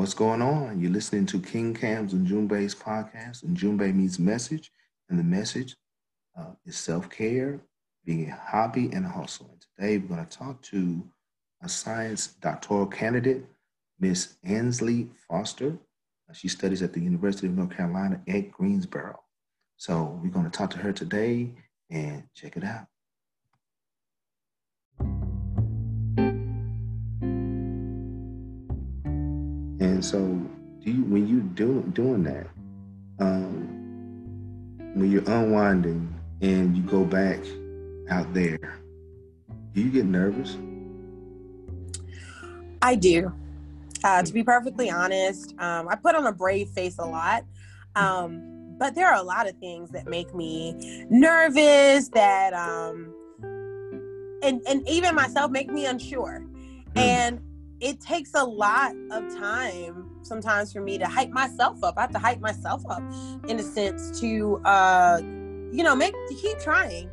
What's going on? You're listening to King Cam's Ujumbe's podcast, Ujumbe meets message, and the message uh, is self-care, being a hobby and a hustle. And today we're going to talk to a science doctoral candidate, Miss Anslei Foster. Uh, she studies at the University of North Carolina at Greensboro. So we're going to talk to her today and check it out. And so, do you when you do doing that, um, when you're unwinding and you go back out there, do you get nervous? I do. Uh, to be perfectly honest, um, I put on a brave face a lot. Um, but there are a lot of things that make me nervous that um, and and even myself make me unsure. Mm. And it takes a lot of time sometimes for me to hype myself up. I have to hype myself up in a sense to uh you know make to keep trying.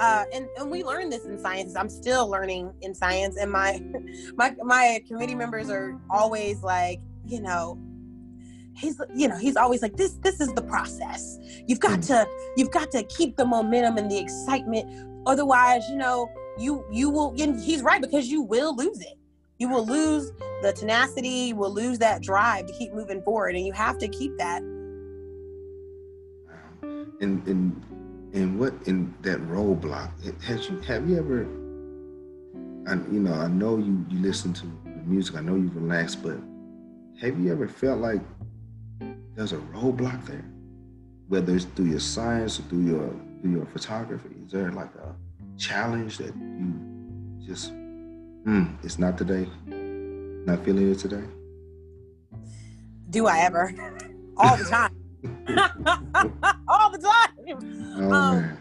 Uh, and, and we learn this in science. I'm still learning in science, and my my my committee members are always like, you know, he's you know he's always like this this is the process. You've got to you've got to keep the momentum and the excitement, otherwise, you know, you you will. And he's right because you will lose it you will lose the tenacity, you will lose that drive to keep moving forward, and you have to keep that. And and and what in that roadblock has you have you ever? I, you know, I know you you listen to the music. I know you relax, but have you ever felt like there's a roadblock there, whether it's through your science or through your through your photography? Is there like a challenge that you just Mm, it's not today. Not feeling it today. Do I ever? All the time. all the time. Oh, um,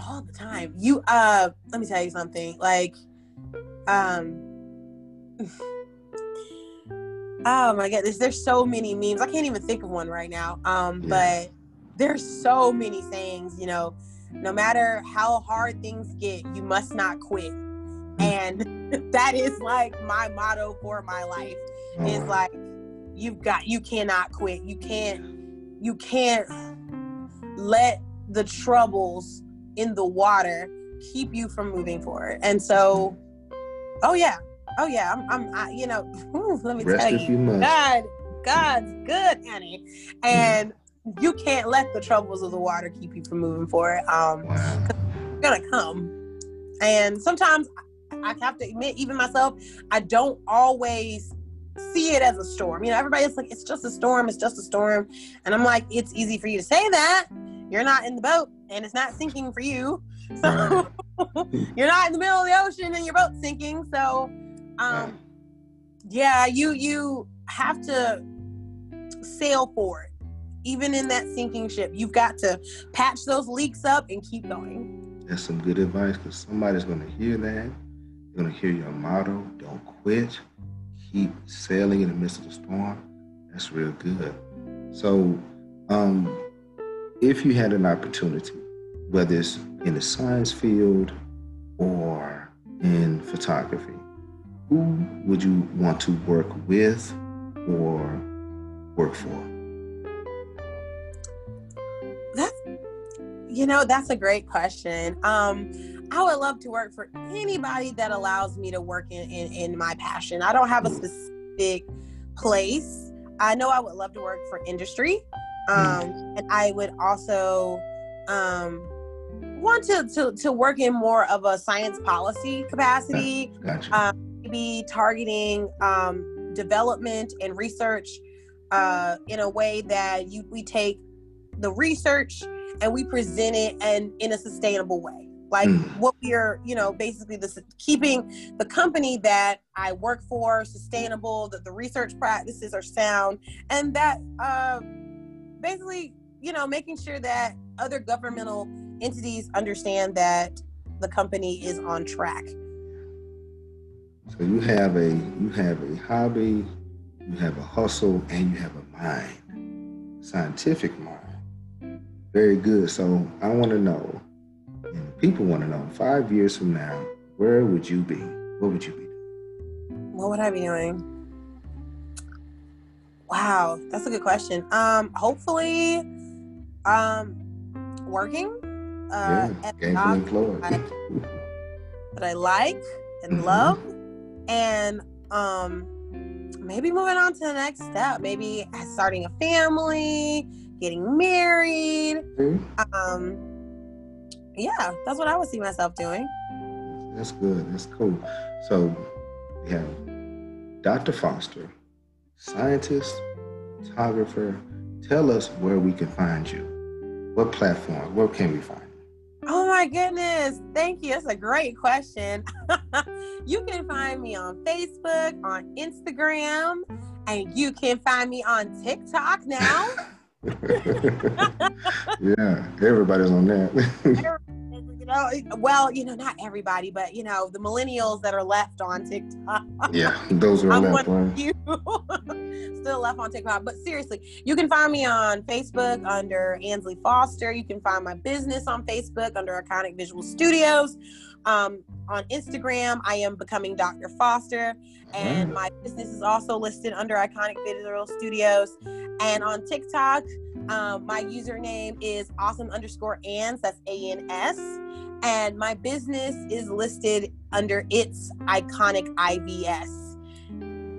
all the time. You uh let me tell you something. Like um Oh my god, there's, there's so many memes. I can't even think of one right now. Um, yeah. but there's so many sayings, you know, no matter how hard things get, you must not quit. Mm. And that is like my motto for my life is like you've got you cannot quit. You can't you can't let the troubles in the water keep you from moving forward. And so oh yeah. Oh yeah. I'm, I'm I, you know let me Rest tell you, you god god's good honey. And you can't let the troubles of the water keep you from moving forward. Um wow. gonna come. And sometimes I have to admit, even myself, I don't always see it as a storm. You know, everybody's like, it's just a storm, it's just a storm. And I'm like, it's easy for you to say that. You're not in the boat and it's not sinking for you. So you're not in the middle of the ocean and your boat's sinking. So um yeah, you you have to sail for it. Even in that sinking ship, you've got to patch those leaks up and keep going. That's some good advice because somebody's going to hear that you're going to hear your motto don't quit, keep sailing in the midst of the storm. That's real good. So, um, if you had an opportunity, whether it's in the science field or in photography, who would you want to work with or work for? That's, you know, that's a great question. Um, I would love to work for anybody that allows me to work in, in, in my passion. I don't have a specific place. I know I would love to work for industry. Um, and I would also um, want to, to, to work in more of a science policy capacity, gotcha. um, maybe targeting um, development and research uh, in a way that you, we take the research and we present it and in a sustainable way like mm. what we are you know basically this keeping the company that i work for sustainable that the research practices are sound and that uh, basically you know making sure that other governmental entities understand that the company is on track. So you have a you have a hobby you have a hustle and you have a mind. Scientific mind. Very good. So i want to know People want to know five years from now, where would you be? What would you be doing? What would I be doing? Wow, that's a good question. Um, hopefully, um, working. Uh, yeah, gainfully employed. that I like and mm-hmm. love, and um, maybe moving on to the next step. Maybe starting a family, getting married. Mm-hmm. Um, yeah, that's what I would see myself doing. That's good. That's cool. So we have Dr. Foster, scientist, photographer. Tell us where we can find you. What platform? Where can we find you? Oh my goodness. Thank you. That's a great question. you can find me on Facebook, on Instagram, and you can find me on TikTok now. yeah, everybody's on that. well, you know, not everybody, but you know, the millennials that are left on TikTok. Yeah, those are I'm left on. You still left on TikTok. But seriously, you can find me on Facebook under Anslei Foster. You can find my business on Facebook under Iconic Visual Studios. Um, on Instagram, I am becoming Dr. Foster, and my business is also listed under Iconic Visual Studios. And on TikTok, um, my username is awesome underscore ans. That's A N S. And my business is listed under its iconic IVS.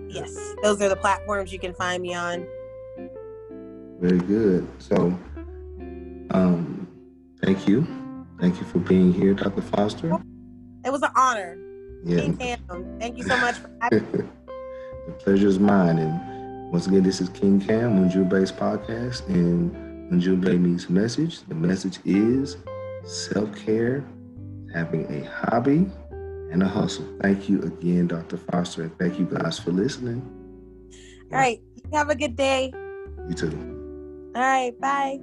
Yes, those are the platforms you can find me on. Very good. So, um, thank you. Thank you for being here, Dr. Foster. It was an honor. Yeah. Thank you so much for having me. the pleasure is mine. And once again, this is King Cam, Ujumbe's podcast, and Ujumbe means message. The message is self care, having a hobby, and a hustle. Thank you again, Dr. Foster, and thank you guys for listening. All right. Have a good day. You too. All right. Bye.